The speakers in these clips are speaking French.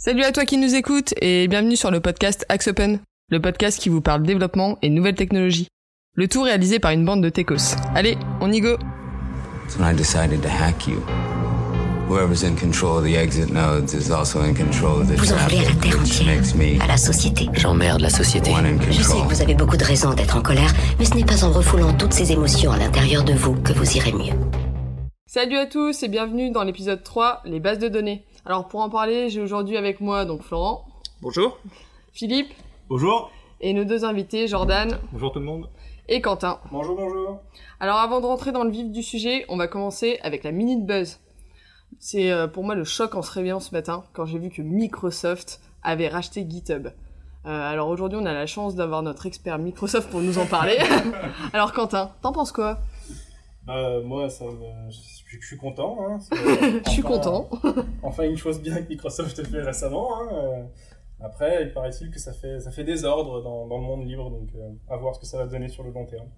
Salut à toi qui nous écoute et bienvenue sur le podcast Axe Open, le podcast qui vous parle développement et nouvelles technologies. Le tout réalisé par une bande de techos. Allez, on y go when I decided to hack you. Whoever's in control of the exit nodes is also in control of the Vous en voulez à la terre which entière, makes me à la société. J'emmerde la société. Je sais que vous avez beaucoup de raisons d'être en colère, mais ce n'est pas en refoulant toutes ces émotions à l'intérieur de vous que vous irez mieux. Salut à tous et bienvenue dans l'épisode 3, les bases de données. Alors pour en parler, j'ai aujourd'hui avec moi donc Florent, Bonjour. Philippe Bonjour. et nos deux invités Jordan Bonjour tout le monde. et Quentin. Bonjour, bonjour. Alors avant de rentrer dans le vif du sujet, on va commencer avec la Minute Buzz. C'est euh, pour moi le choc en se réveillant ce matin quand j'ai vu que Microsoft avait racheté GitHub. Euh, alors aujourd'hui on a la chance d'avoir notre expert Microsoft pour nous en parler. alors Quentin, t'en penses quoi? Bah, moi, ça me... je, suis content. Hein, Je suis content. Enfin, une chose bien que Microsoft fait récemment. Hein, euh, Après, il paraît-il que ça fait, ça fait désordre dans, dans le monde libre, donc euh, à voir ce que ça va donner sur le long terme.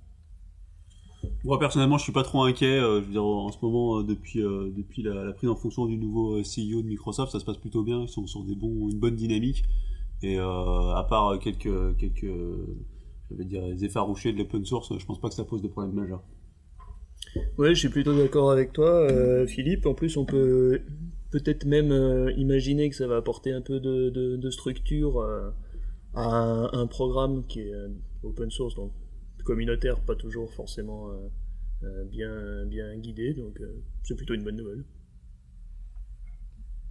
Moi personnellement, je suis pas trop inquiet. euh, je veux dire, en ce moment, euh, depuis euh, depuis la, la prise en fonction du nouveau CEO de Microsoft, ça se passe plutôt bien. Ils sont sur des bons, une bonne dynamique. Et euh, à part quelques quelques, je vais dire, les effarouchés de l'open source, je pense pas que ça pose de problème majeur. Ouais, je suis plutôt d'accord avec toi, euh, Philippe. En plus, on peut peut-être même euh, imaginer que ça va apporter un peu de, de- de structure euh, à un, un programme qui est open source, donc communautaire, pas toujours forcément euh, euh, bien, bien guidé. Donc, euh, c'est plutôt une bonne nouvelle.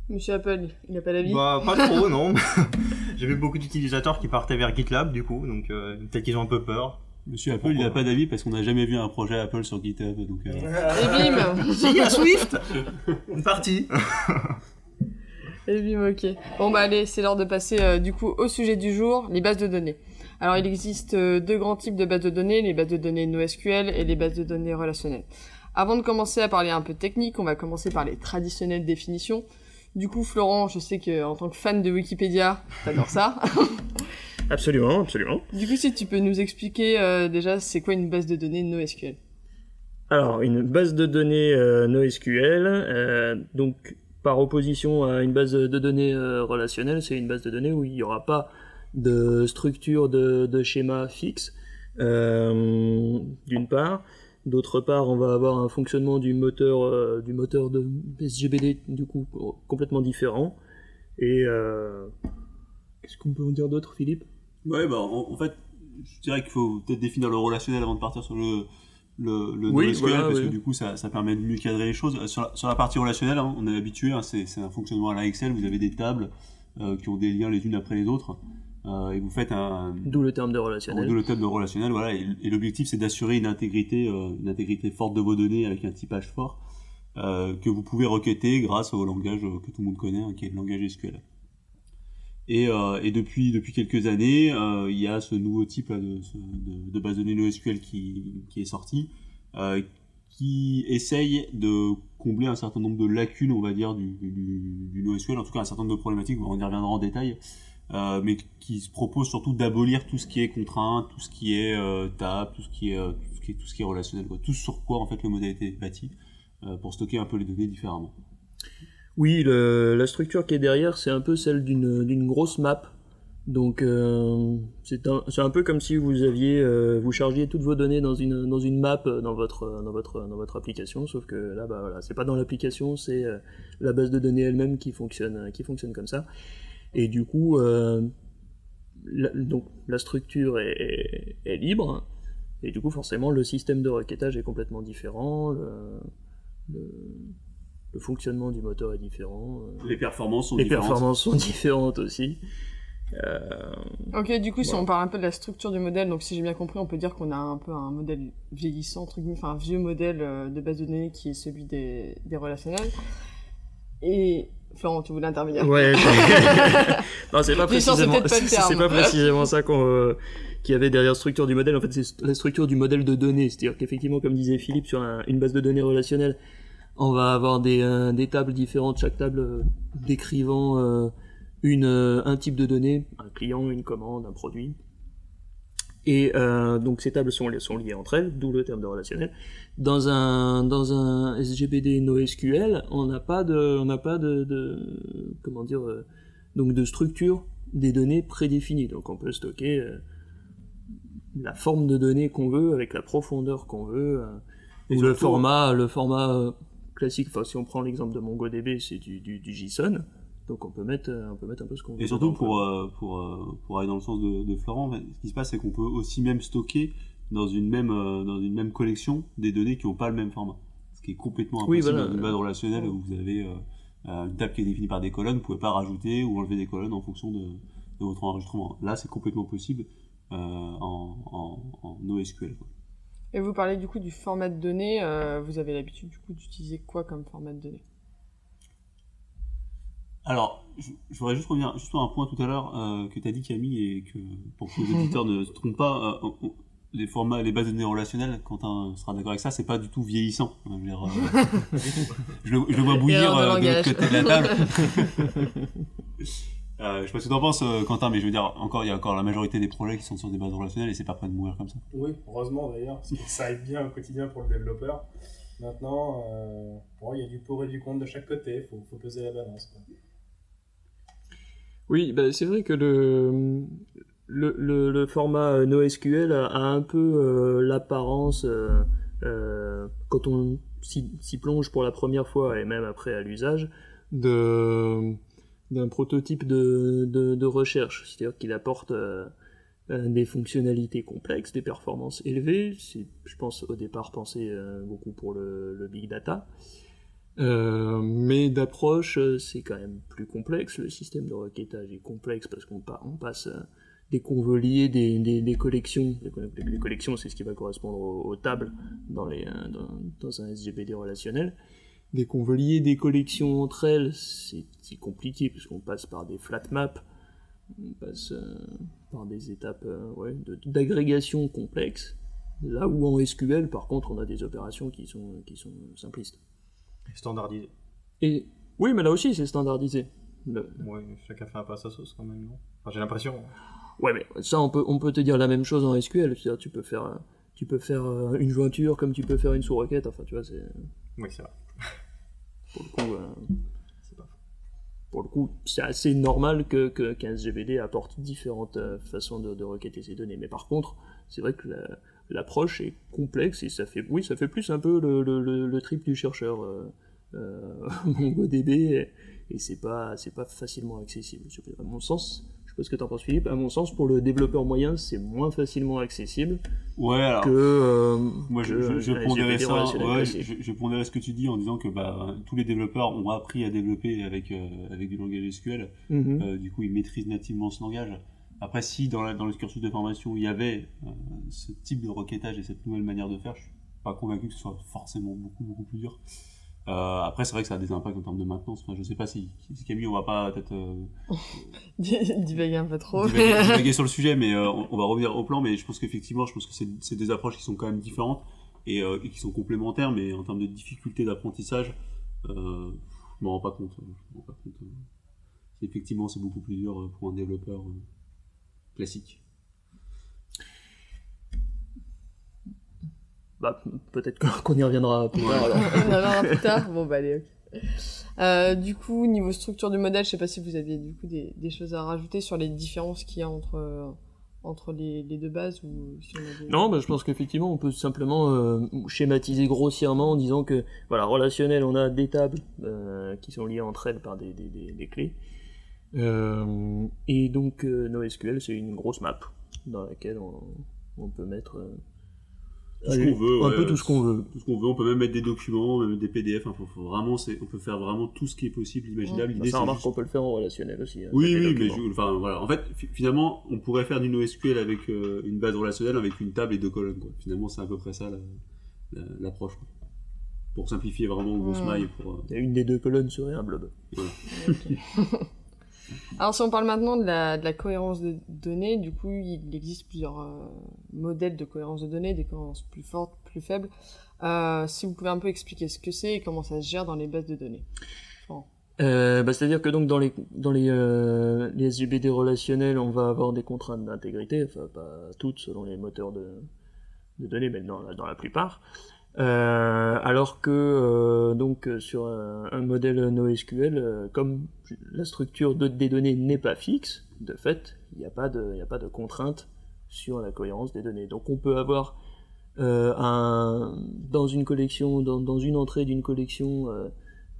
Monsieur Apple, il a pas d'avis? Bah pas trop non. J'ai vu beaucoup d'utilisateurs qui partaient vers GitLab du coup, donc euh, peut-être qu'ils ont un peu peur. Monsieur Apple, il a pas d'avis parce qu'on n'a jamais vu un projet Apple sur GitHub. Donc, euh, Et bim Si, il y a Swift Une partie Et bim, ok. Bon bah allez, c'est l'heure de passer euh, du coup au sujet du jour, les bases de données. Alors il existe euh, deux grands types de bases de données, les bases de données NoSQL et les bases de données relationnelles. Avant de commencer à parler un peu technique, on va commencer par les traditionnelles définitions. Du coup, Florent, je sais que en tant que fan de Wikipédia, t'adores ça. Absolument, absolument. du coup, si tu peux nous expliquer euh, déjà c'est quoi une base de données NoSQL? Alors, une base de données euh, NoSQL, euh, donc par opposition à une base de données relationnelle, c'est une base de données où il n'y aura pas de structure de, de schéma fixe, d'une part. D'autre part, on va avoir un fonctionnement du moteur, du moteur de SGBD, du coup, complètement différent. Et qu'est-ce qu'on peut en dire d'autre, Philippe? Ouais, bah en, en fait, je dirais qu'il faut peut-être définir le relationnel avant de partir sur le le, le Oui, NoSQL, voilà, parce oui. que du coup ça, ça permet de mieux cadrer les choses. Euh, Sur la, sur la partie relationnelle, hein, on est habitué, hein, c'est un fonctionnement à la Excel, vous avez des tables euh, qui ont des liens les unes après les autres, euh, et vous faites un, D'où le terme de relationnel. de le table de relationnel, voilà, et, et l'objectif c'est d'assurer une intégrité, euh, une intégrité forte de vos données avec un typage fort, que vous pouvez requêter grâce au langage que tout le monde connaît, hein, qui est le langage SQL. Et, euh, depuis, quelques années, euh, il y a ce nouveau type de, base de données NoSQL qui, est sorti, euh, qui essaye de combler un certain nombre de lacunes, on va dire, du, NoSQL, en tout cas un certain nombre de problématiques, on y reviendra en détail, mais qui se propose surtout d'abolir tout ce qui est contrainte, tout ce qui est table, tout ce qui est, tout ce qui est, relationnel, tout sur quoi en fait le modèle a été bâti, pour stocker un peu les données différemment. Oui, la structure qui est derrière, c'est un peu celle d'une grosse map. Donc, euh, c'est un, un peu comme si vous aviez, euh, vous chargiez toutes vos données dans une dans une map euh, dans votre dans votre dans votre application. Sauf que là, bah voilà, c'est pas dans l'application, c'est la base de données elle-même qui fonctionne qui fonctionne comme ça. Et du coup, la, donc la structure est, libre. Et du coup, forcément, le système de requêtage est complètement différent. Le fonctionnement du moteur est différent. euh, Les performances sont les différentes. performances sont différentes aussi. Euh, Ok, du coup, si on parle un peu de la structure du modèle, donc si j'ai bien compris, on peut dire qu'on a un peu un modèle vieillissant, entre guillemets, enfin un vieux modèle euh, de base de données qui est celui des, des relationnels. Et Florent, tu voulais intervenir Ouais. non, c'est pas précisément, c'est pas ça qu'on, euh, qu'il y avait derrière la structure du modèle. En fait, c'est la structure du modèle de données. C'est-à-dire qu'effectivement, comme disait Philippe, sur un- une base de données relationnelle, on va avoir des, euh, des tables différentes, chaque table euh, décrivant euh, une, un type de données, un client, une commande, un produit. Et euh, donc ces tables sont, li- sont liées entre elles, d'où le terme de relationnel. Dans un, dans un SGBD NoSQL, on n'a pas de, on n'a pas de, de comment dire, donc de structure des données prédéfinies. Donc on peut stocker la forme de données qu'on veut avec la profondeur qu'on veut. Et ou le format, le format classique. Enfin, si on prend l'exemple de MongoDB, c'est du, du, du JSON. Donc on peut mettre, euh, on peut mettre un peu ce qu'on veut. Et surtout pour, euh, pour, euh, pour aller dans le sens de, de Florent, ce qui se passe c'est qu'on peut aussi même stocker dans une même, dans une même collection des données qui n'ont pas le même format. Ce qui est complètement Oui, impossible voilà. dans une base relationnelle où vous avez une table qui est définie par des colonnes, vous pouvez pas rajouter ou enlever des colonnes en fonction de, de votre enregistrement. Là c'est complètement possible euh, en, en, en NoSQL. quoi. Et vous parlez du coup du format de données. euh, vous avez l'habitude du coup d'utiliser quoi comme format de données? Alors, je, je voudrais juste revenir juste sur un point tout à l'heure euh, que tu as dit Camille et que pour que les auditeurs ne se trompent pas, euh, les formats, les bases de données relationnelles, Quentin sera d'accord avec ça, c'est pas du tout vieillissant. Je, veux dire, euh, je, le, je le vois bouillir de euh, de l'autre côté de la table. Euh, je sais pas ce que t'en penses, euh, Quentin, mais je veux dire, encore, il y a encore la majorité des projets qui sont sur des bases relationnelles et c'est pas prêt de mourir comme ça. Oui, heureusement d'ailleurs, parce que ça aide bien au quotidien pour le développeur. Maintenant, euh, bon, il y a du pour et du contre de chaque côté, faut, faut peser la balance. quoi. Oui, bah, c'est vrai que le, le, le, le format euh, NoSQL a, a un peu euh, l'apparence, euh, euh, quand on s'y s'y plonge pour la première fois et même après à l'usage, de d'un prototype de, de, de recherche. C'est-à-dire qu'il apporte euh, euh, des fonctionnalités complexes, des performances élevées. C'est, je pense, au départ pensé euh, beaucoup pour le, le big data. Euh, mais d'approche, euh, c'est quand même plus complexe. Le système de requêtage est complexe parce qu'on pa- on passe euh, des convolés, des, des, des collections. Les, co- les collections, c'est ce qui va correspondre aux, tables dans, les, dans, dans un SGBD relationnel. Des convolés, des collections entre elles, c'est compliqué parce qu'on passe par des flat maps, on passe euh, par des étapes euh, ouais, d'agrégation complexes. Là où en SQL, par contre, on a des opérations qui sont, qui sont simplistes. Standardisé. Et oui, mais là aussi, c'est standardisé. Le- Ouais, chacun fait un peu à sa sauce quand même, non? Enfin, j'ai l'impression. Ouais, mais ça, on peut, on peut te dire la même chose en SQL. C'est-à-dire, tu peux faire, euh, tu peux faire une jointure comme tu peux faire une sous-requête. Enfin, tu vois, c'est Oui, c'est vrai. pour le coup. euh, pas pour le coup, c'est assez normal que, qu'un SGBD apporte différentes euh, façons de, de requêter ces données. Mais par contre, c'est vrai que la- l'approche est complexe et ça fait, oui, ça fait plus un peu le, le, le, le trip du chercheur euh, MongoDB et, et c'est pas, c'est pas facilement accessible. À mon sens, sais pas ce que t'en penses Philippe, à mon sens, pour le développeur moyen, c'est moins facilement accessible Ouais, alors. que. euh, Moi, je, que je, je un pondérais SGBD ça, ouais, je, je pondérais ce que tu dis en disant que bah, tous les développeurs ont appris à développer avec, euh, avec du langage SQL. Mhm. Euh, du coup, ils maîtrisent nativement ce langage. Après, si dans, la- dans le cursus de formation, il y avait ce type de requêtage et cette nouvelle manière de faire, je suis pas convaincu que ce soit forcément beaucoup, beaucoup plus dur. Euh, après, c'est vrai que ça a des impacts en termes de maintenance. Enfin, je sais pas si, si Camille, on va pas peut-être euh, Divaguer un peu trop. divaguer, divaguer sur le sujet, mais euh, on, on va revenir au plan. Mais je pense qu'effectivement, je pense que c'est des approches qui sont quand même différentes et, et qui sont complémentaires, mais en termes de difficulté d'apprentissage, je m'en rends pas compte. Je m'en rends pas compte. Effectivement, c'est beaucoup plus dur pour un développeur classique. Bah, peut-être qu'on- y reviendra plus tard. alors. On en verra plus tard. Bon, bah, allez, ok. Euh, du coup, niveau structure du modèle, je sais pas si vous aviez du coup des, des choses à rajouter sur les différences qu'il y a entre, euh, entre les, les deux bases ou si on Non, bah, je pense qu'effectivement, on peut simplement euh, schématiser grossièrement en disant que, voilà, relationnel, on a des tables euh, qui sont liées entre elles par des, des, des, clés. Euh, et donc, euh, NoSQL, c'est une grosse map dans laquelle on, on peut mettre euh, Tout ce qu'on veut, un ouais, peu tout ce qu'on veut. Tout ce qu'on veut, on peut même mettre des documents, même des PDF. Enfin, faut, faut vraiment, c'est, on peut faire vraiment tout ce qui est possible, imaginable. Bah, ça remarque juste- qu'on peut le faire en relationnel aussi. hein, Oui, oui, mais je- enfin voilà. En fait, fi- finalement, on pourrait faire du NoSQL avec euh, une base relationnelle, avec une table et deux colonnes. Quoi. Finalement, c'est à peu près ça la- la- l'approche. Pour simplifier vraiment en grosse maille. Pour, euh, une des deux colonnes serait un blob. Alors, si on parle maintenant de la, cohérence de données, du coup, il existe plusieurs euh, modèles de cohérence de données, des cohérences plus fortes, plus faibles. Euh, si vous pouvez un peu expliquer ce que c'est et comment ça se gère dans les bases de données. Euh, bah, C'est-à-dire que donc dans les, dans les, les relationnels, on va avoir des contraintes d'intégrité, enfin pas toutes selon les moteurs de, de données, mais dans dans la plupart. Euh, alors que euh, donc euh, sur un, modèle NoSQL, comme la structure de, des données n'est pas fixe, de fait, il n'y a pas de, a pas de contrainte sur la cohérence des données. Donc on peut avoir un, dans une collection, dans, dans une entrée d'une collection,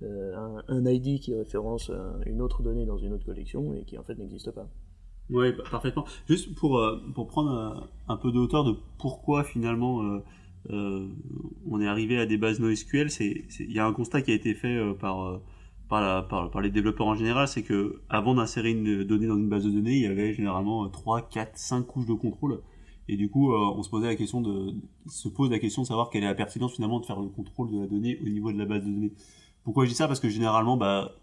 un, ID qui référence une autre donnée dans une autre collection et qui en fait n'existe pas. Oui, parfaitement. Juste pour, pour prendre un peu de hauteur de pourquoi finalement on est arrivé à des bases NoSQL, il y a un constat qui a été fait euh, par, euh, par, les développeurs en général, c'est que avant d'insérer une donnée dans une base de données, il y avait généralement 3, 4, 5 couches de contrôle. Et du coup, euh, on se posait la question de, se pose la question de savoir quelle est la pertinence finalement de faire le contrôle de la donnée au niveau de la base de données. Pourquoi je dis ça? Parce que généralement, bah,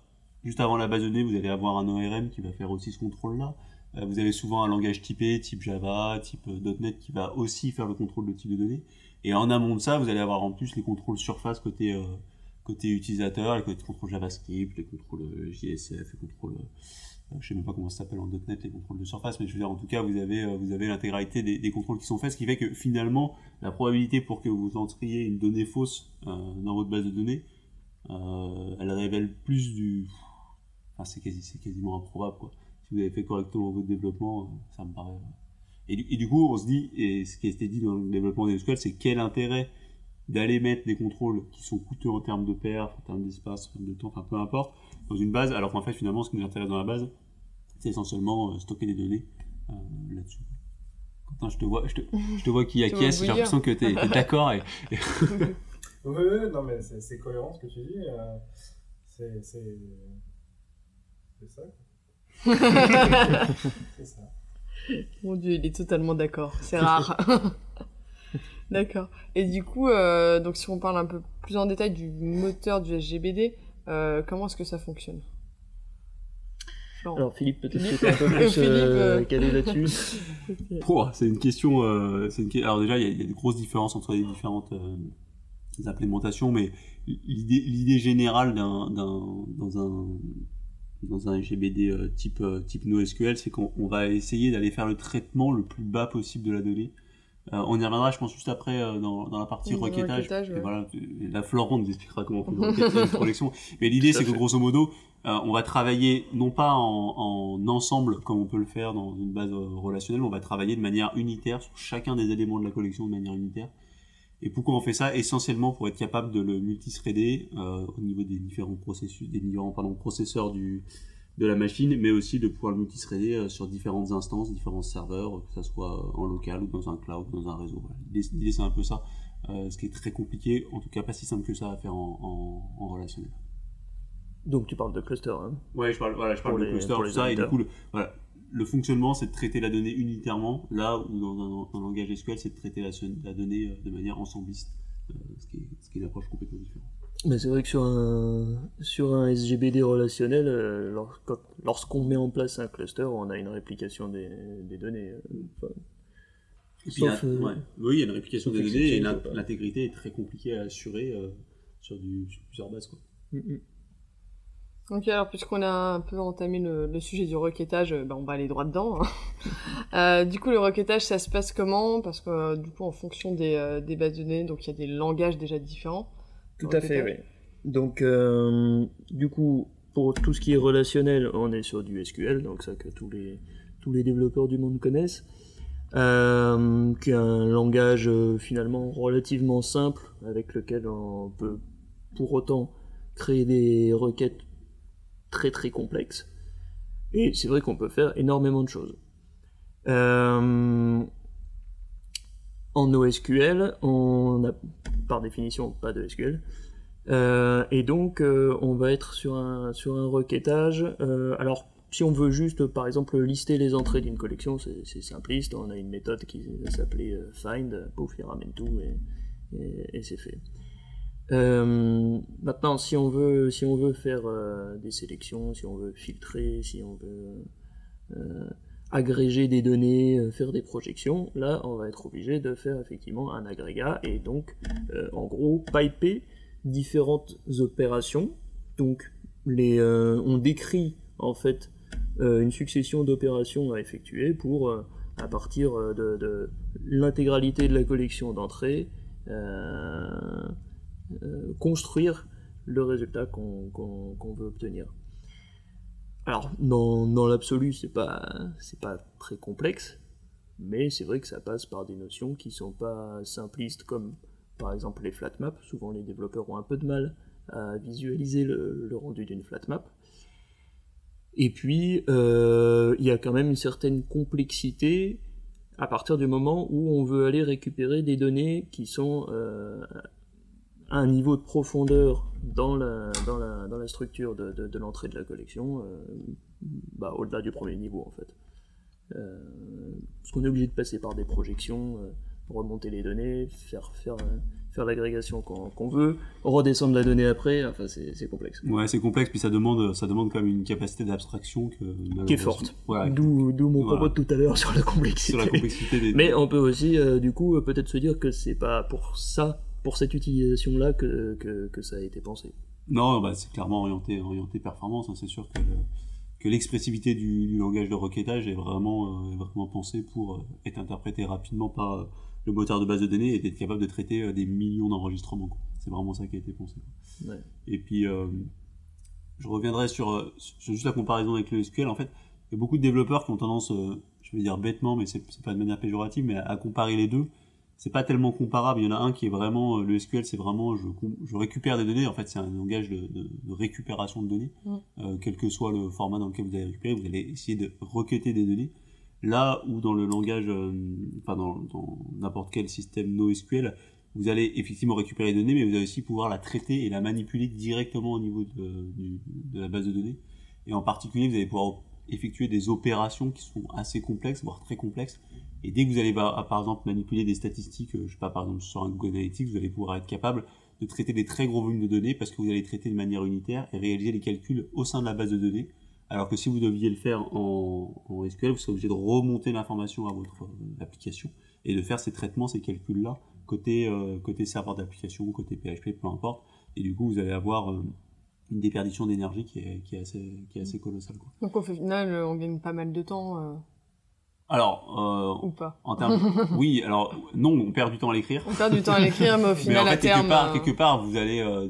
juste avant la base de données, vous allez avoir un ORM qui va faire aussi ce contrôle-là. Euh, Vous avez souvent un langage typé, type Java, type euh, .NET, qui va aussi faire le contrôle de type de données. Et en amont de ça, vous allez avoir en plus les contrôles surface côté, euh, côté utilisateur, les contrôles JavaScript, les contrôles JSF, les contrôles, je sais même pas comment ça s'appelle en .NET, les contrôles de surface, mais je veux dire, en tout cas, vous avez, vous avez l'intégralité des, contrôles qui sont faits, ce qui fait que finalement, la probabilité pour que vous entriez une donnée fausse dans votre base de données, elle révèle plus du... Enfin, c'est quasiment improbable, quoi si vous avez fait correctement votre développement, euh, ça me paraît. Et du, et du coup, on se dit, et ce qui a été dit dans le développement des SQL, c'est quel intérêt d'aller mettre des contrôles qui sont coûteux en termes de perf, en termes d'espace, en termes de temps, enfin peu importe, dans une base, alors qu'en fait, finalement, ce qui nous intéresse dans la base, c'est essentiellement euh, stocker des données euh, là-dessus. Quentin, je te vois, je te, je te vois qui Tu acquiesce, j'ai l'impression que t'es es, d'accord. Et, et- Oui, oui, non, mais c'est cohérent ce que tu dis. euh, c'est ça. Quoi. C'est ça. Mon dieu, il est totalement d'accord. C'est rare. d'accord. Et du coup, euh, donc si on parle un peu plus en détail du moteur du SGBD, euh, comment est-ce que ça fonctionne? Alors Philippe, peut-être que un peu plus Philippe, euh, euh, calé là-dessus. Pouah, c'est une question. euh, c'est une Alors déjà, il y, a- il y a des grosses différences entre les différentes euh, implémentations, mais l'idée l'idée générale d'un d'un- dans un dans un GBD euh, type euh, type NoSQL, c'est qu'on on va essayer d'aller faire le traitement le plus bas possible de la donnée. Euh, on y reviendra, je pense, juste après euh, dans, dans la partie Oui, requêtage. Et voilà, là, Florent nous expliquera comment on fait le requêtage de projection. Mais l'idée, c'est que grosso modo, euh, on va travailler non pas en, en ensemble comme on peut le faire dans une base relationnelle, on va travailler de manière unitaire sur chacun des éléments de la collection de manière unitaire. Et pourquoi on fait ça Essentiellement pour être capable de le multithreader euh, au niveau des différents processus, des différents pardon, processeurs du, de la machine, mais aussi de pouvoir le multithreader euh, sur différentes instances, différents serveurs, que ça soit en local ou dans un cloud, dans un réseau. L'idée, c'est un peu ça, euh, ce qui est très compliqué, en tout cas pas si simple que ça à faire en, en, en relationnel. Donc tu parles de cluster. Hein. Ouais, je parle, voilà, je parle de les- cluster, tout ça, et du coup, le, voilà, le fonctionnement, c'est de traiter la donnée unitairement, là où dans un, un langage SQL, c'est de traiter la, la donnée euh, de manière ensembliste, euh, ce, qui est, ce qui est une approche complètement différente. Mais c'est vrai que sur un, sur un SGBD relationnel, euh, lorsqu'on met en place un cluster, on a une réplication des, des données. euh, enfin, Et puis, Sauf, la- euh, ouais. Oui, il y a une réplication des données et l'intégrité est très compliquée à assurer euh, sur, du, sur plusieurs bases. Quoi. mm, mm. Ok, alors puisqu'on a un peu entamé le, le sujet du requêtage, euh, bah, on va aller droit dedans. hein. Euh, du coup, le requêtage, ça se passe comment? Parce que euh, du coup, en fonction des, euh, des bases de données, donc il y a des langages déjà différents. Tout à fait, oui. Donc, du coup, pour tout ce qui est relationnel, on est sur du SQL, donc ça que tous les, tous les développeurs du monde connaissent, qui est un langage finalement relativement simple, avec lequel on peut pour autant créer des requêtes très très complexes. Et c'est vrai qu'on peut faire énormément de choses. Euh, en NoSQL, on n'a par définition pas de SQL. Euh, et donc, euh, on va être sur un, sur un requêtage. Alors, si on veut juste, par exemple, lister les entrées d'une collection, c'est simpliste. On a une méthode qui euh, find, pouf, il ramène tout et c'est fait. Euh, maintenant, si on veut, si on veut faire euh, des sélections, si on veut filtrer, si on veut euh, agréger des données, faire des projections, là, on va être obligé de faire effectivement un agrégat et donc, en gros, piper différentes opérations. Donc, on décrit en fait une succession d'opérations à effectuer pour, à partir de, de l'intégralité de la collection d'entrées, construire le résultat qu'on veut obtenir. Alors, dans, l'absolu, c'est pas, pas très complexe, mais c'est vrai que ça passe par des notions qui sont pas simplistes, comme par exemple les flat maps. Souvent, les développeurs ont un peu de mal à visualiser le, rendu d'une flat map. Et puis, euh, il y a quand même une certaine complexité à partir du moment où on veut aller récupérer des données qui sont euh, un niveau de profondeur dans la, dans la, dans la structure de, de, de l'entrée de la collection, euh, bah, au-delà du premier niveau en fait. Euh, parce qu'on est obligé de passer par des projections, euh, remonter les données, faire, faire, faire l'agrégation qu'on qu'on veut, redescendre la donnée après, enfin c'est complexe. Ouais, c'est complexe, puis ça demande, ça demande quand même une capacité d'abstraction Qui est forte. Ouais, D'où mon Voilà. propos de tout à l'heure sur la complexité. sur la complexité des. Mais on peut aussi, euh, du coup, peut-être se dire que c'est pas pour ça, pour cette utilisation-là, que, que, que ça a été pensé. Non, bah, c'est clairement orienté, orienté performance. hein. C'est sûr que, le- que l'expressivité du, du langage de requêtage est vraiment, euh, vraiment pensée pour euh, être interprété rapidement par euh, le moteur de base de données et d'être capable de traiter des millions d'enregistrements. C'est vraiment ça qui a été pensé. Ouais. Et puis, euh, je reviendrai sur, sur juste la comparaison avec le SQL. En fait, il y a beaucoup de développeurs qui ont tendance, euh, je vais dire bêtement, mais c'est c'est pas de manière péjorative, mais à, à comparer les deux. C'est pas tellement comparable. Il y en a un qui est vraiment, euh, le SQL, c'est vraiment, je, récupère des données. En fait, c'est un langage de, de- de récupération de données. Mm. Euh, quel que soit le format dans lequel vous allez récupérer, vous allez essayer de requêter des données. Là où dans le langage, euh, enfin dans n'importe quel système NoSQL, vous allez effectivement récupérer les données, mais vous allez aussi pouvoir la traiter et la manipuler directement au niveau de la base de données. Et en particulier, vous allez pouvoir effectuer des opérations qui sont assez complexes, voire très complexes. Et dès que vous allez, bah, par exemple, manipuler des statistiques, euh, je sais pas, par exemple, sur un Google Analytics, vous allez pouvoir être capable de traiter des très gros volumes de données parce que vous allez traiter de manière unitaire et réaliser les calculs au sein de la base de données. Alors que si vous deviez le faire en, en SQL, vous serez obligé de remonter l'information à votre euh, application et de faire ces traitements, ces calculs-là, côté, euh, côté serveur d'application, côté PHP, peu importe. Et du coup, vous allez avoir une déperdition d'énergie qui est, qui est assez, qui est assez colossale. Quoi. Donc au final, euh, on gagne pas mal de temps, euh, Alors, euh, ou pas. en termes, oui, alors non, on perd du temps à l'écrire. On perd du temps à l'écrire, mais au Mais final, en fait, à terme... quelque part, euh, quelque part, vous allez euh,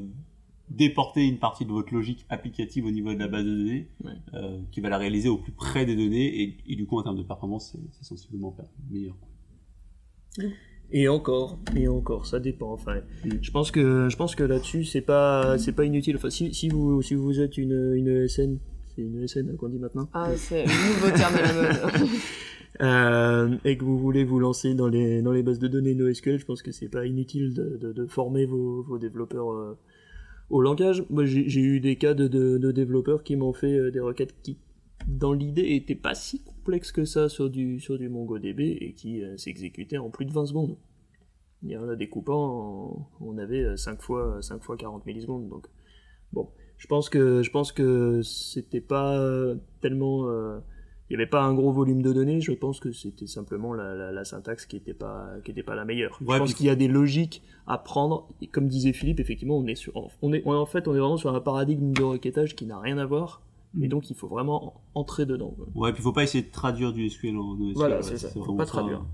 déporter une partie de votre logique applicative au niveau de la base de données, Ouais. euh, qui va la réaliser au plus près des données, et, et du coup, en termes de performance, c'est sensiblement meilleur. Et encore, et encore, ça dépend. Enfin, Mm. je pense que je pense que là-dessus, c'est pas c'est pas inutile. Enfin, si, si vous si vous êtes une une ESN, c'est une ESN qu'on dit maintenant, Ah, c'est le nouveau terme à la mode. euh, et que vous voulez vous lancer dans les dans les bases de données NoSQL, je pense que c'est pas inutile de, de, de former vos, vos développeurs euh, au langage. Moi, j'ai j'ai eu des cas de, de, de développeurs qui m'ont fait euh, des requêtes qui dans l'idée étaient pas si complexes que ça sur du sur du MongoDB et qui euh, s'exécutaient en plus de 20 secondes. Et en la découpant, on on avait 5 fois, 5 fois 40 millisecondes. Donc, bon, je pense que, je pense que c'était pas euh, tellement. euh, il n'y avait pas un gros volume de données, je pense que c'était simplement la, la, la syntaxe qui n'était pas, qui était pas la meilleure. Ouais, je pense qu'il y a des logiques à prendre, et comme disait Philippe, effectivement, on est sur, on est, on est- en fait, on est vraiment sur un paradigme de requêtage qui n'a rien à voir, et donc il faut vraiment entrer dedans. quoi. Ouais, puis faut pas essayer de traduire du SQL en NoSQL. Voilà, ouais, c'est ça, faut pas traduire.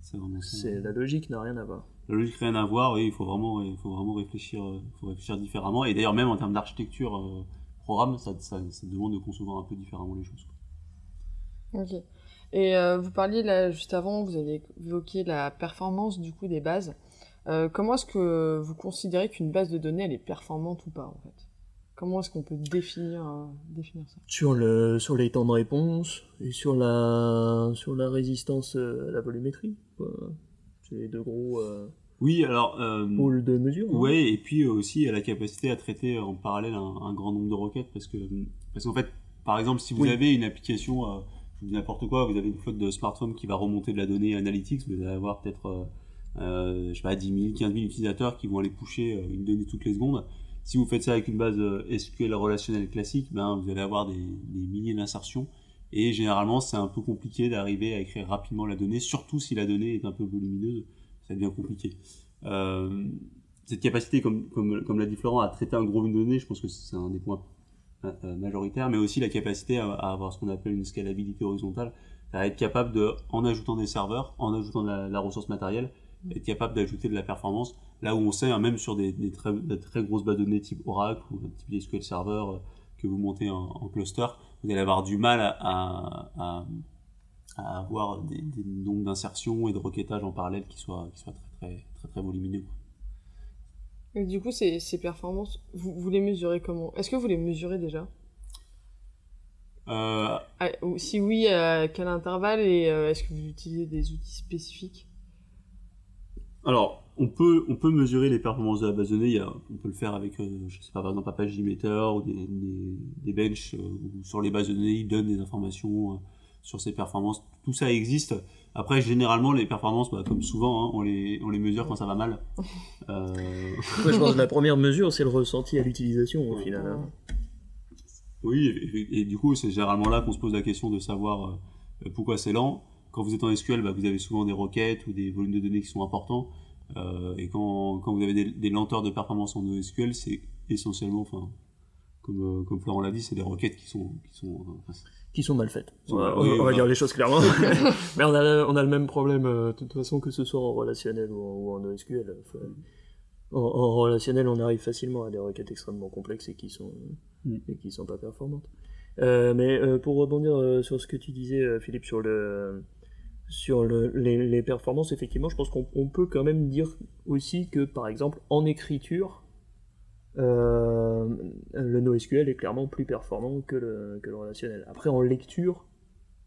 C'est vraiment ça. C'est, la logique n'a rien à voir. La logique rien à voir, oui, il faut vraiment, il faut vraiment réfléchir, euh, faut réfléchir différemment. Et d'ailleurs, même en termes d'architecture euh, programme, ça, ça, ça demande de concevoir un peu différemment les choses. quoi. Ok. Et euh, vous parliez là juste avant, vous avez évoqué la performance du coup des bases. Euh, comment est-ce que vous considérez qu'une base de données elle est performante ou pas en fait? Comment est-ce qu'on peut définir euh, définir ça? Sur le sur les temps de réponse et sur la sur la résistance euh, à la volumétrie. C'est les deux gros euh, Oui, alors. euh, pôles de mesure. hein. Ouais, et puis aussi la capacité à traiter en parallèle un, un grand nombre de requêtes parce que parce qu'en fait, par exemple, si vous Oui. avez une application, euh, je vous dis n'importe quoi, vous avez une flotte de smartphones qui va remonter de la donnée analytics, vous allez avoir peut-être euh, euh, je sais pas 10 000, 15 000 utilisateurs qui vont aller pusher une donnée toutes les secondes. Si vous faites ça avec une base euh, SQL relationnelle classique, ben vous allez avoir des, des milliers d'insertions et généralement c'est un peu compliqué d'arriver à écrire rapidement la donnée, surtout si la donnée est un peu volumineuse, ça devient compliqué. Euh, cette capacité, comme, comme, comme l'a dit Florent, à traiter un gros volume de données, je pense que c'est un des points euh, majoritaires, mais aussi la capacité à, à avoir ce qu'on appelle une scalabilité horizontale, à être capable de, en ajoutant des serveurs, en ajoutant de la, la ressource matérielle, être capable d'ajouter de la performance. Là où on sait, hein, même sur des, des très, des très grosses bases de données type Oracle ou type SQL Server euh, que vous montez en, en cluster, vous allez avoir du mal à, à, à, à avoir des, des nombres d'insertions et de requêtage en parallèle qui soient, qui soient très, très, très, très volumineux. Et du coup, ces, ces performances, vous, vous les mesurez comment? Est-ce que vous les mesurez déjà? Euh, Ah, Si oui, à quel intervalle? Et euh, est-ce que vous utilisez des outils spécifiques? Alors, on peut, on peut mesurer les performances de la base de données. Il y a- on peut le faire avec, euh, je sais pas, par exemple, un PageMeter ou des, des, des benches euh, où sur les bases de données, ils donnent des informations euh, sur ces performances. Tout ça existe. Après, généralement, les performances, bah, comme souvent, hein, on, les, on les mesure quand ça va mal. Euh, je pense que la première mesure, c'est le ressenti à l'utilisation au final. hein. oui, et, et- et du coup, c'est généralement là qu'on se pose la question de savoir euh, pourquoi c'est lent. Quand vous êtes en SQL, bah, vous avez souvent des requêtes ou des volumes de données qui sont importants. Euh, et quand, quand vous avez des, des lenteurs de performance en NoSQL, c'est essentiellement, enfin, comme, euh, comme Florent l'a dit, c'est des requêtes qui sont, qui sont, euh, enfin, Qui sont mal faites. Sont- on va, oui, on va voilà. dire les choses clairement. Mais on a, on a le même problème, de toute façon, que ce soit en relationnel ou en, ou en NoSQL. faut- En, en relationnel, on arrive facilement à des requêtes extrêmement complexes et qui sont, Mm. et qui sont pas performantes. Euh, mais euh, pour rebondir euh, sur ce que tu disais, Philippe, sur le sur le, les, les performances, effectivement, je pense qu'on on peut quand même dire aussi que, par exemple, en écriture, euh, le NoSQL est clairement plus performant que le, que le relationnel. Après, en lecture,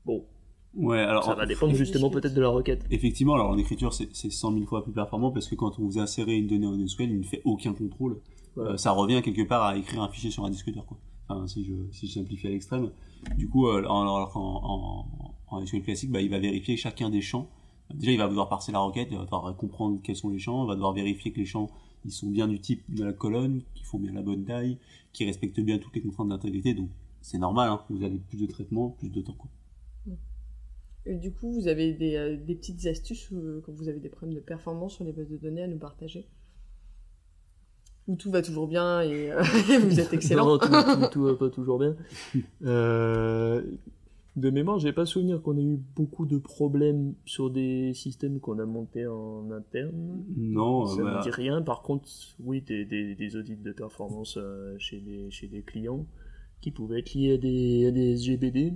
bon, Ouais, alors. ça va dépendre justement peut-être de la requête. Effectivement, alors en écriture, c'est c'est 100 000 fois plus performant parce que quand on vous insérez une donnée en SQL, il ne fait aucun contrôle. Voilà. Euh, ça revient quelque part à écrire un fichier sur un disque dur, quoi. Enfin, si je, si je simplifie à l'extrême. Du coup, euh, alors en, en, en SQL classique, bah, il va vérifier chacun des champs. Déjà, il va devoir parser la requête, il va devoir comprendre quels sont les champs, il va devoir vérifier que les champs ils sont bien du type de la colonne, qu'ils font bien la bonne taille, qu'ils respectent bien toutes les contraintes d'intégrité. Donc, c'est normal, hein, vous avez plus de traitement, plus de temps. Quoi. Et du coup, vous avez des, euh, des petites astuces euh, quand vous avez des problèmes de performance sur les bases de données à nous partager? Où tout va toujours bien et euh, vous êtes excellent? Non, non, tout, tout, tout va pas toujours bien. Euh, de mémoire, j'ai pas souvenir qu'on ait eu beaucoup de problèmes sur des systèmes qu'on a montés en interne. Non, Ça euh, me voilà. dit rien. Par contre, oui, des, des, des audits de performance euh, chez, des, chez des clients qui pouvaient être liés à des, à des SGBD.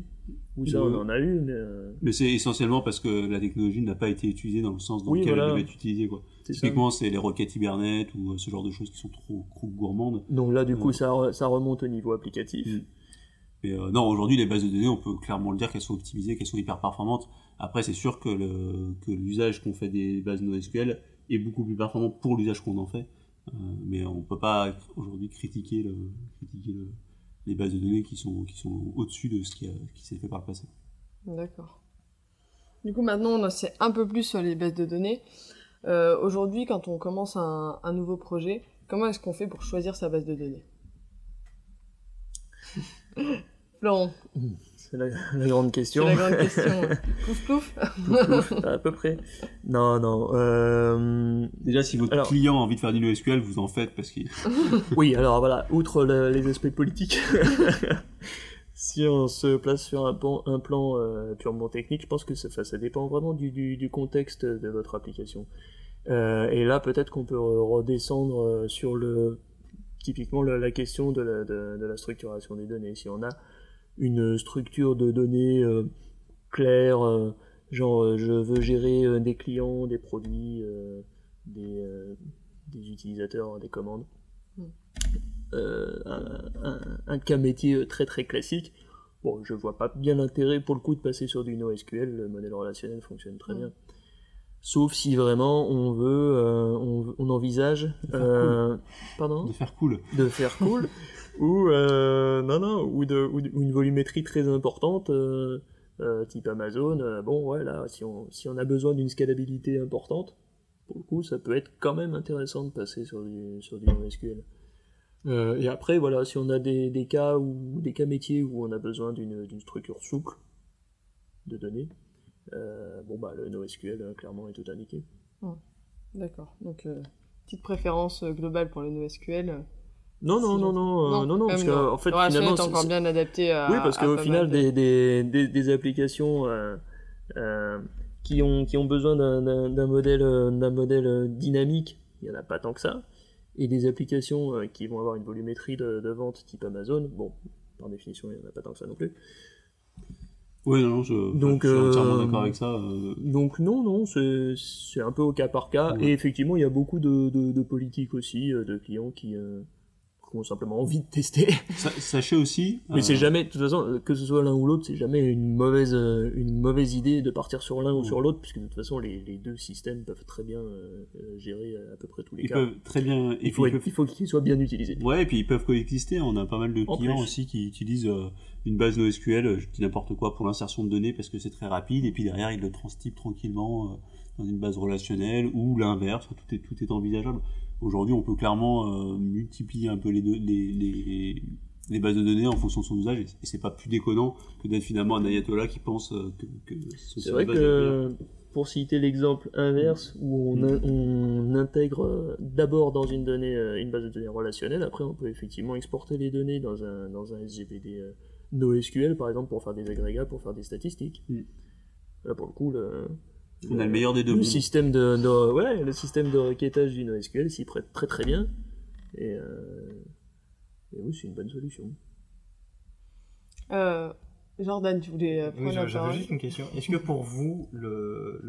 Où ça, on Ouais. en a eu, mais euh, Mais c'est essentiellement parce que la technologie n'a pas été utilisée dans le sens dans Oui, lequel voilà. elle devait être utilisée. Quoi. Typiquement, c'est les requêtes Hibernate ou euh, ce genre de choses qui sont trop, trop gourmandes. Donc là, du coup, ça remonte au niveau applicatif. Mm. Mais euh, non, aujourd'hui, les bases de données, on peut clairement le dire qu'elles sont optimisées, qu'elles sont hyper performantes. Après, c'est sûr que le que l'usage qu'on fait des bases NoSQL est beaucoup plus performant pour l'usage qu'on en fait. Euh, mais on peut pas aujourd'hui critiquer, le, critiquer le- les bases de données qui sont, qui sont au-dessus de ce qui, a- qui s'est fait par le passé. D'accord. Du coup, maintenant, on sait un peu plus sur les bases de données. Euh, Aujourd'hui, quand on commence un, un nouveau projet, comment est-ce qu'on fait pour choisir sa base de données? Florent, C'est la, la grande c'est question. la grande question. Plouf plouf Ouf, à peu près. Non, non. euh, Déjà, si votre Alors- client a envie de faire du NoSQL, vous en faites parce qu'il Oui, alors voilà, outre le- les aspects politiques, si on se place sur un, pan- un plan euh, purement technique, je pense que ça, enfin, ça dépend vraiment du, du- du contexte de votre application. Euh, et là, peut-être qu'on peut re- redescendre sur le typiquement la question de la, de- de la structuration des données. Si on a une structure de données euh, claire, euh, genre euh, je veux gérer des clients, des produits, des, des utilisateurs, des commandes euh, un, un- un cas métier très très classique. Bon, je vois pas bien l'intérêt pour le coup de passer sur du NoSQL, le modèle relationnel fonctionne très Mm. bien. Sauf si vraiment on veut, euh, on, veut- on envisage, faire euh, pardon, de faire cool. de faire cool, ou euh, non non, ou, de, ou, de- ou une volumétrie très importante, euh, euh, type Amazon. euh, bon, ouais, là, si on, si on a besoin d'une scalabilité importante, pour le coup, ça peut être quand même intéressant de passer sur du, sur du NoSQL. Euh, et après, voilà, si on a des, des cas ou des cas métiers où on a besoin d'une structure souple de données, euh, bon bah le NoSQL euh, clairement est tout indiqué. D'accord. Donc, euh, petite préférence globale pour le NoSQL. Non non non non non non, parce même, qu'en fait finalement est c'est- encore bien adapté à. Oui, parce qu'au final, des, des, des, des applications euh, euh, qui ont, qui ont besoin d'un- modèle, modèle dynamique, il n'y en a pas tant que ça. Et des applications qui vont avoir une volumétrie de, de vente type Amazon, bon, par définition, il n'y en a pas tant que ça non plus. Ouais, non, je, Donc, je suis entièrement euh, d'accord avec ça. euh, Donc non, non, c'est un peu au cas par cas. Ouais. Et effectivement, il y a beaucoup de, de, de politiques aussi, euh, de clients qui, qui ont simplement envie de tester. sa- sachez aussi. Mais euh, c'est jamais, de toute façon, que ce soit l'un ou l'autre, c'est jamais une mauvaise, une mauvaise idée de partir sur l'un ou sur l'autre, puisque de toute façon, les, les deux systèmes peuvent très bien euh, gérer à peu près tous les Ils cas. peuvent très bien. et il faut, peuvent- qu'ils soient bien utilisés. Ouais, et puis ils peuvent coexister. On a pas mal de En clients plus. aussi qui utilisent euh, une base NoSQL, euh, je dis n'importe quoi, pour l'insertion de données parce que c'est très rapide, et puis derrière ils le transtypent tranquillement euh, dans une base relationnelle ou l'inverse. Tout est, tout est envisageable. Aujourd'hui, on peut clairement euh, multiplier un peu les, deux- les, les, les bases de données en fonction de son usage, et, c'est pas plus déconnant que d'être finalement un ayatollah qui pense que, que ce C'est vrai que, pour citer l'exemple inverse, où on, in- on intègre d'abord dans une donnée une base de données relationnelle, après on peut effectivement exporter les données dans un, dans un SGBD NoSQL, par exemple, pour faire des agrégats, pour faire des statistiques. Mm. Là, pour le coup, le, On a le meilleur des deux le mondes. système de, de- ouais, le système de requêtage du NoSQL s'y prête très très bien. Et, euh, et oui, c'est une bonne solution. Euh, Jordan, tu voulais euh, Oui, prendre la j'avais parole juste une question. Est-ce que pour vous, le,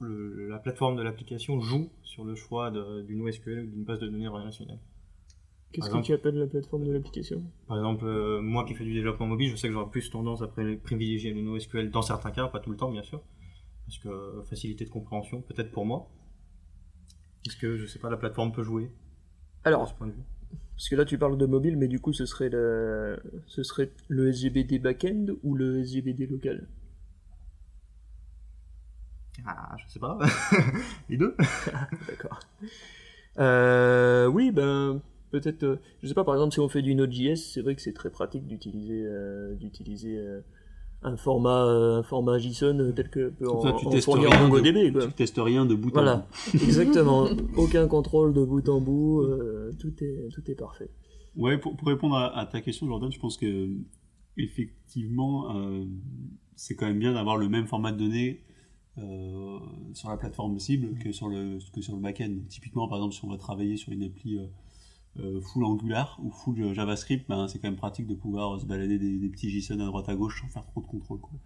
le la plateforme de l'application joue sur le choix de- d'une NoSQL ou d'une base de données relationnelle? Qu'est-ce que tu appelles la plateforme de l'application? Par exemple, euh, moi qui fais du développement mobile, je sais que j'aurais plus tendance à privilégier le NoSQL dans certains cas, pas tout le temps bien sûr, parce que euh, facilité de compréhension, peut-être pour moi. Est-ce que, je sais pas, la plateforme peut jouer? Alors, ce point de vue Parce que là, tu parles de mobile, mais du coup, ce serait le, ce serait le SGBD backend ou le SGBD local? Ah, je sais pas. Les deux D'accord. Euh, oui, ben, peut-être, euh, je sais pas, par exemple, si on fait du Node.js, c'est vrai que c'est très pratique d'utiliser, euh, d'utiliser euh, un format, euh, un format JSON tel que peut en, ça, tu en testes fournir rien MongoDB, de, tu testes rien de bout en Voilà, bout. exactement. Aucun contrôle de bout en bout, tout est, tout est parfait. Ouais, pour, pour répondre à, à ta question, Jordan, je pense que effectivement, c'est quand même bien d'avoir le même format de données sur la plateforme cible que sur le que sur le back-end. Typiquement, par exemple, si on va travailler sur une appli full Angular ou full JavaScript, ben, c'est quand même pratique de pouvoir se balader des, des petits JSON à droite à gauche sans faire trop de contrôle. Quoi.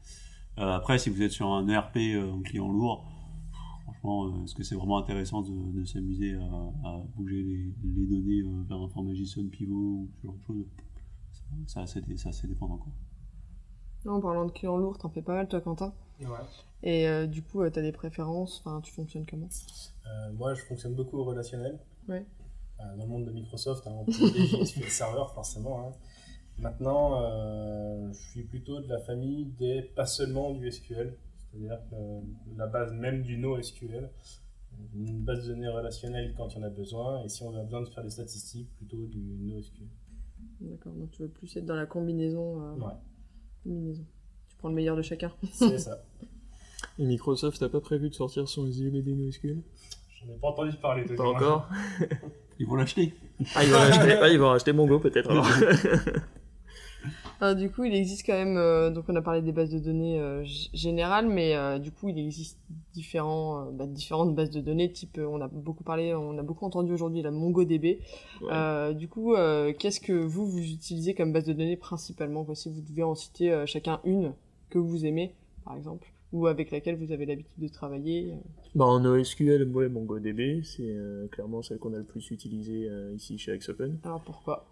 Euh, après, si vous êtes sur un ERP euh, en client lourd, franchement, euh, est-ce que c'est vraiment intéressant de, de s'amuser à, à bouger les, les données euh, vers un format JSON pivot ou ce genre de choses? Ça, c'est assez, c'est assez dépendant. Quoi. Non, en parlant de clients lourds, t'en fais pas mal, toi, Quentin? Ouais. Et euh, du coup, euh, t'as des préférences? Enfin, tu fonctionnes comment? Euh, moi, je fonctionne beaucoup au relationnel. Ouais. Euh, dans le monde de Microsoft, hein, on privilégie SQL Server, forcément. hein. Maintenant, euh, je suis plutôt de la famille des pas seulement du SQL, c'est-à-dire que la base même du NoSQL, une base de données relationnelle quand il y en a besoin, et si on a besoin de faire des statistiques, plutôt du NoSQL. D'accord, donc tu veux plus être dans la combinaison. euh, Ouais, combinaison. Tu prends le meilleur de chacun. c'est ça. Et Microsoft n'a pas prévu de sortir son SGBD NoSQL? J'en ai pas entendu parler. Pas encore Ils vont l'acheter. Ah, ils vont racheter, ah, ils vont racheter Mongo peut-être alors. Alors, du coup, il existe quand même. euh, donc, on a parlé des bases de données euh, générales, mais euh, du coup, il existe différents, euh, bah, différentes bases de données. Type, euh, on a beaucoup parlé, on a beaucoup entendu aujourd'hui la MongoDB. Ouais. Euh, du coup, euh, qu'est-ce que vous vous utilisez comme base de données principalement? Quoi, Si vous devez en citer euh, chacun une que vous aimez, par exemple, ou avec laquelle vous avez l'habitude de travailler. euh. Bah, en NoSQL, ouais, MongoDB, c'est euh, clairement celle qu'on a le plus utilisée euh, ici chez Axopen. Alors pourquoi?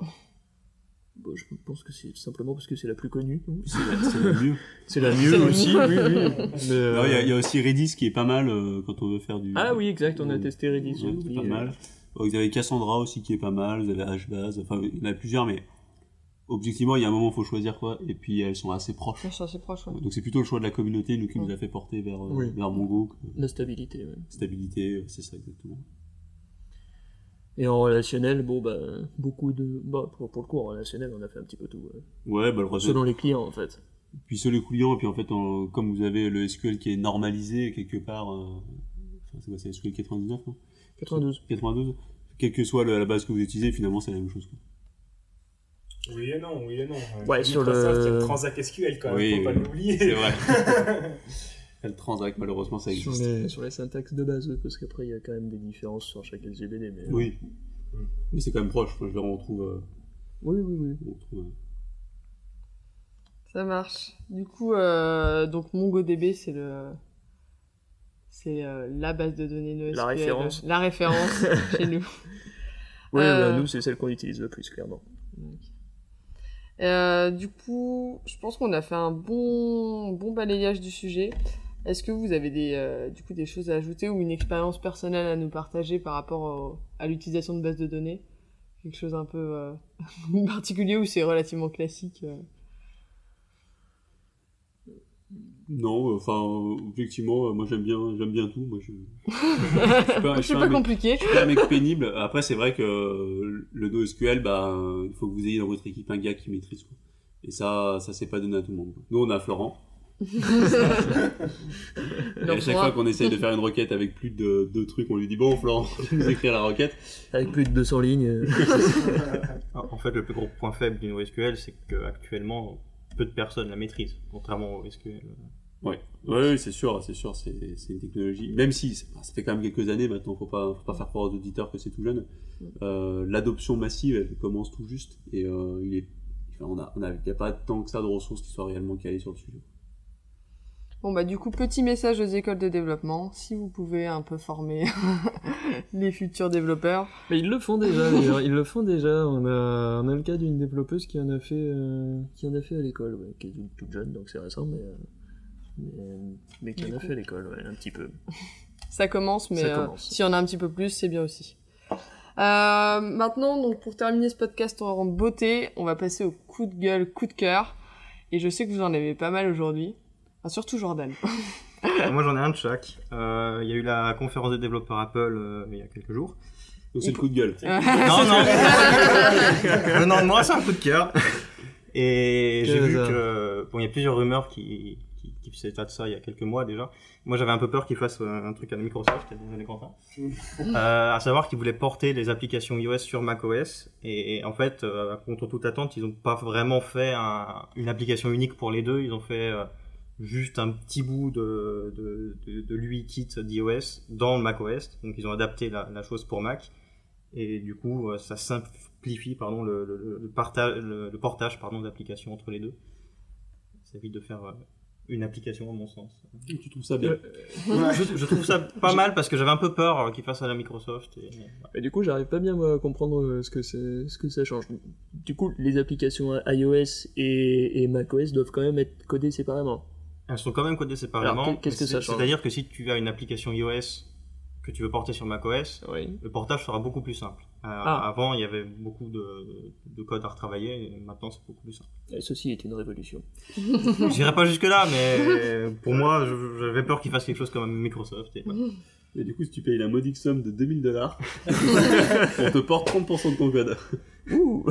Bon, je pense que c'est simplement parce que c'est la plus connue. C'est la, c'est la mieux. C'est la mieux aussi, oui, oui. Euh, Il y, a- il y a aussi Redis qui est pas mal euh, quand on veut faire du. Ah oui, exact, on a testé Redis. oublié. pas mal. Vous avez Cassandra aussi qui est pas mal. Vous avez HBase. Enfin, il y en a plusieurs, mais objectivement, il y a un moment, il faut choisir quoi. Et puis, elles sont assez proches. Je suis assez proche. ouais. Donc, c'est plutôt le choix de la communauté, nous, qui nous Ouais. a fait porter vers, euh, Oui. vers Mongo. que- La stabilité, ouais. Stabilité, c'est ça exactement. Et en relationnel, bon, bah, beaucoup de. Bah, pour, pour le coup, en relationnel, on a fait un petit peu tout. ouais. Ouais, bah, le Selon les clients, en fait. Puis sur les clients, et puis en fait, en- comme vous avez le SQL qui est normalisé quelque part, euh, enfin, c'est quoi, c'est SQL 99, non? 92. 92 Quelle que soit la la base que vous utilisez, finalement, c'est la même chose. quoi. Oui et non, oui et non. Ouais, sur Microsoft, le- il y a Transact SQL quand même, Oui, faut pas l'oublier. C'est vrai. Elle transact, malheureusement, ça sur existe. les, sur les syntaxes de base, parce qu'après il y a quand même des différences sur chaque SGBD. Mais, Oui. Mais c'est quand même proche. Je veux dire, on retrouve. euh, oui, oui, oui. on retrouve, euh, Ça marche. Du coup, euh, donc MongoDB, c'est le, c'est euh, la base de données NoSQL. La référence. La référence chez nous. Oui, Euh, bah, nous c'est celle qu'on utilise le plus, clairement. Euh, du coup, je pense qu'on a fait un bon, bon balayage du sujet. Est-ce que vous avez des, euh, du coup, des choses à ajouter ou une expérience personnelle à nous partager par rapport au- à l'utilisation de bases de données? Quelque chose un peu euh, particulier ou c'est relativement classique euh Non, euh, enfin, euh, objectivement, euh, moi j'aime bien, j'aime bien tout. Moi, je, je suis pas, je suis C'est un pas mec- compliqué. je suis pas un mec pénible. Après, c'est vrai que euh, le NoSQL, bah, euh, il faut que vous ayez dans votre équipe un gars qui maîtrise. Quoi. Et ça, ça s'est pas donné à tout le monde. quoi. Nous, on a Florent. Et à chaque fois qu'on essaye de faire une requête avec plus de deux trucs, on lui dit bon, Florent, tu nous écrire la requête. Avec plus de 200 lignes. euh, En fait, le plus gros point faible du NoSQL, c'est qu'actuellement, peu de personnes la maîtrisent, contrairement au SQL. Ouais, ouais, ouais, c'est sûr, c'est sûr, c'est une technologie. Même si ça fait quand même quelques années maintenant, faut pas, faut pas faire croire aux auditeurs que c'est tout jeune. Euh, L'adoption massive, elle commence tout juste, et euh, il est, enfin, on a, on a, il y a pas tant que ça de ressources qui soient réellement calées sur le sujet. Bon bah du coup petit message aux écoles de développement, si vous pouvez un peu former les futurs développeurs. Mais ils le font déjà, d'ailleurs. Ils le font déjà. On a, on a le cas d'une développeuse qui en a fait, euh, qui en a fait à l'école, ouais, qui est toute- toute jeune, donc c'est récent, mais, euh, mais, mais qui Du en a fait à l'école, ouais, un petit peu. Ça commence, mais euh, commence. si on a un petit peu plus, c'est bien aussi. Euh, maintenant, donc pour terminer ce podcast en beauté, on va passer au coup de gueule, coup de cœur. Et je sais que vous en avez pas mal aujourd'hui. Enfin, surtout Jordan. Moi, j'en ai un de chaque. Euh, Il y a eu la conférence des développeurs Apple euh, il y a quelques jours. Donc c'est le coup de gueule. Non, non. non, non, moi, c'est un coup de cœur. Et j'ai vu que bon, il y a plusieurs rumeurs qui qui, état de ça il y a quelques mois déjà. Moi, j'avais un peu peur qu'ils fassent euh, un truc à la Microsoft, désolé Quentin. euh, à savoir qu'ils voulaient porter les applications iOS sur macOS. Et, et en fait, euh, contre toute attente, ils n'ont pas vraiment fait un- une application unique pour les deux. Ils ont fait euh, juste un petit bout de, de, de, de l'UI-kit d'iOS dans le macOS. Donc, ils ont adapté la, la chose pour Mac. Et du coup, ça simplifie pardon, le, le, le, partage, le, portage pardon, d'applications entre les deux. Ça évite de faire une application, à mon sens. Tu trouves ça bien je, je trouve ça pas mal parce que j'avais un peu peur euh, qu'ils fassent à la Microsoft. Et, du coup, j'arrive pas bien moi, à comprendre euh, ce que, ce que ça change. Du coup, les applications iOS et, et macOS doivent quand même être codées séparément. Elles sont quand même codées séparément. Qu'est-ce que ça change C'est-à-dire que si tu as une application iOS que tu veux porter sur macOS, Oui. le portage sera beaucoup plus simple. Euh, Ah. Avant, il y avait beaucoup de, de code à retravailler, et maintenant c'est beaucoup plus simple. Et ceci est une révolution. J'irai pas jusque-là, mais pour moi, je- j'avais peur qu'ils fassent quelque chose comme Microsoft. Et du coup, si tu payes la modique somme de 2000 dollars, on te porte 30% de ton code. Ouh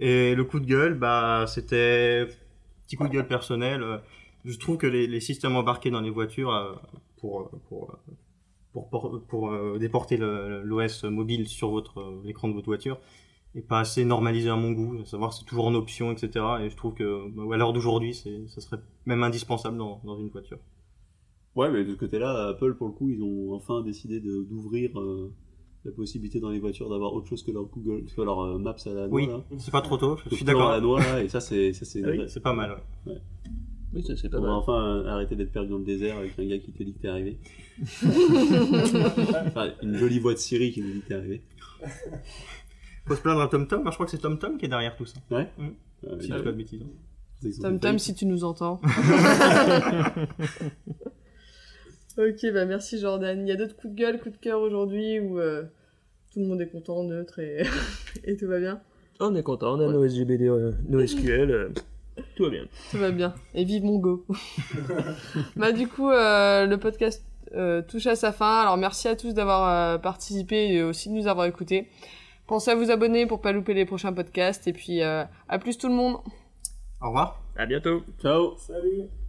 Et le coup de gueule, bah, c'était petit coup de gueule personnel. Je trouve que les, les systèmes embarqués dans les voitures euh, pour pour pour pour, pour, euh, déporter l'OS mobile sur votre euh, l'écran de votre voiture est pas assez normalisé à mon goût. À savoir, c'est toujours en option, etc. Et je trouve que bah, à l'heure d'aujourd'hui, ça serait même indispensable dans, dans une voiture. Ouais, mais de ce côté-là, Apple, pour le coup, ils ont enfin décidé d'ouvrir euh, la possibilité dans les voitures d'avoir autre chose que leur Google, que leur Maps à la noix, Oui, c'est pas trop tôt. Je suis d'accord. et ça, c'est, Ah oui, pas mal. ouais. Oui, ça c'est pas On va mal. enfin euh, arrêter d'être perdu dans le désert avec un gars qui te dit que t'es arrivé. enfin, une jolie voix de Siri qui nous dit que t'es arrivé. Faut se plaindre à TomTom. Moi, je crois que c'est TomTom qui est derrière tout ça. Ouais. Mm. Euh, Si je dis pas de bêtises. hein. Tom Tom, si tu nous entends. ok, bah merci Jordan. Il y a d'autres coups de gueule, coups de cœur aujourd'hui où euh, tout le monde est content, neutre et, et tout va bien? On est content, on a Ouais. nos SGBD, euh, nos SQL, euh, tout va bien. Tout va bien. Et vive mon go. bah du coup, euh, le podcast euh, touche à sa fin. Alors merci à tous d'avoir euh, participé et aussi de nous avoir écoutés. Pensez à vous abonner pour pas louper les prochains podcasts. Et puis euh, à plus tout le monde. Au revoir. À bientôt Ciao Salut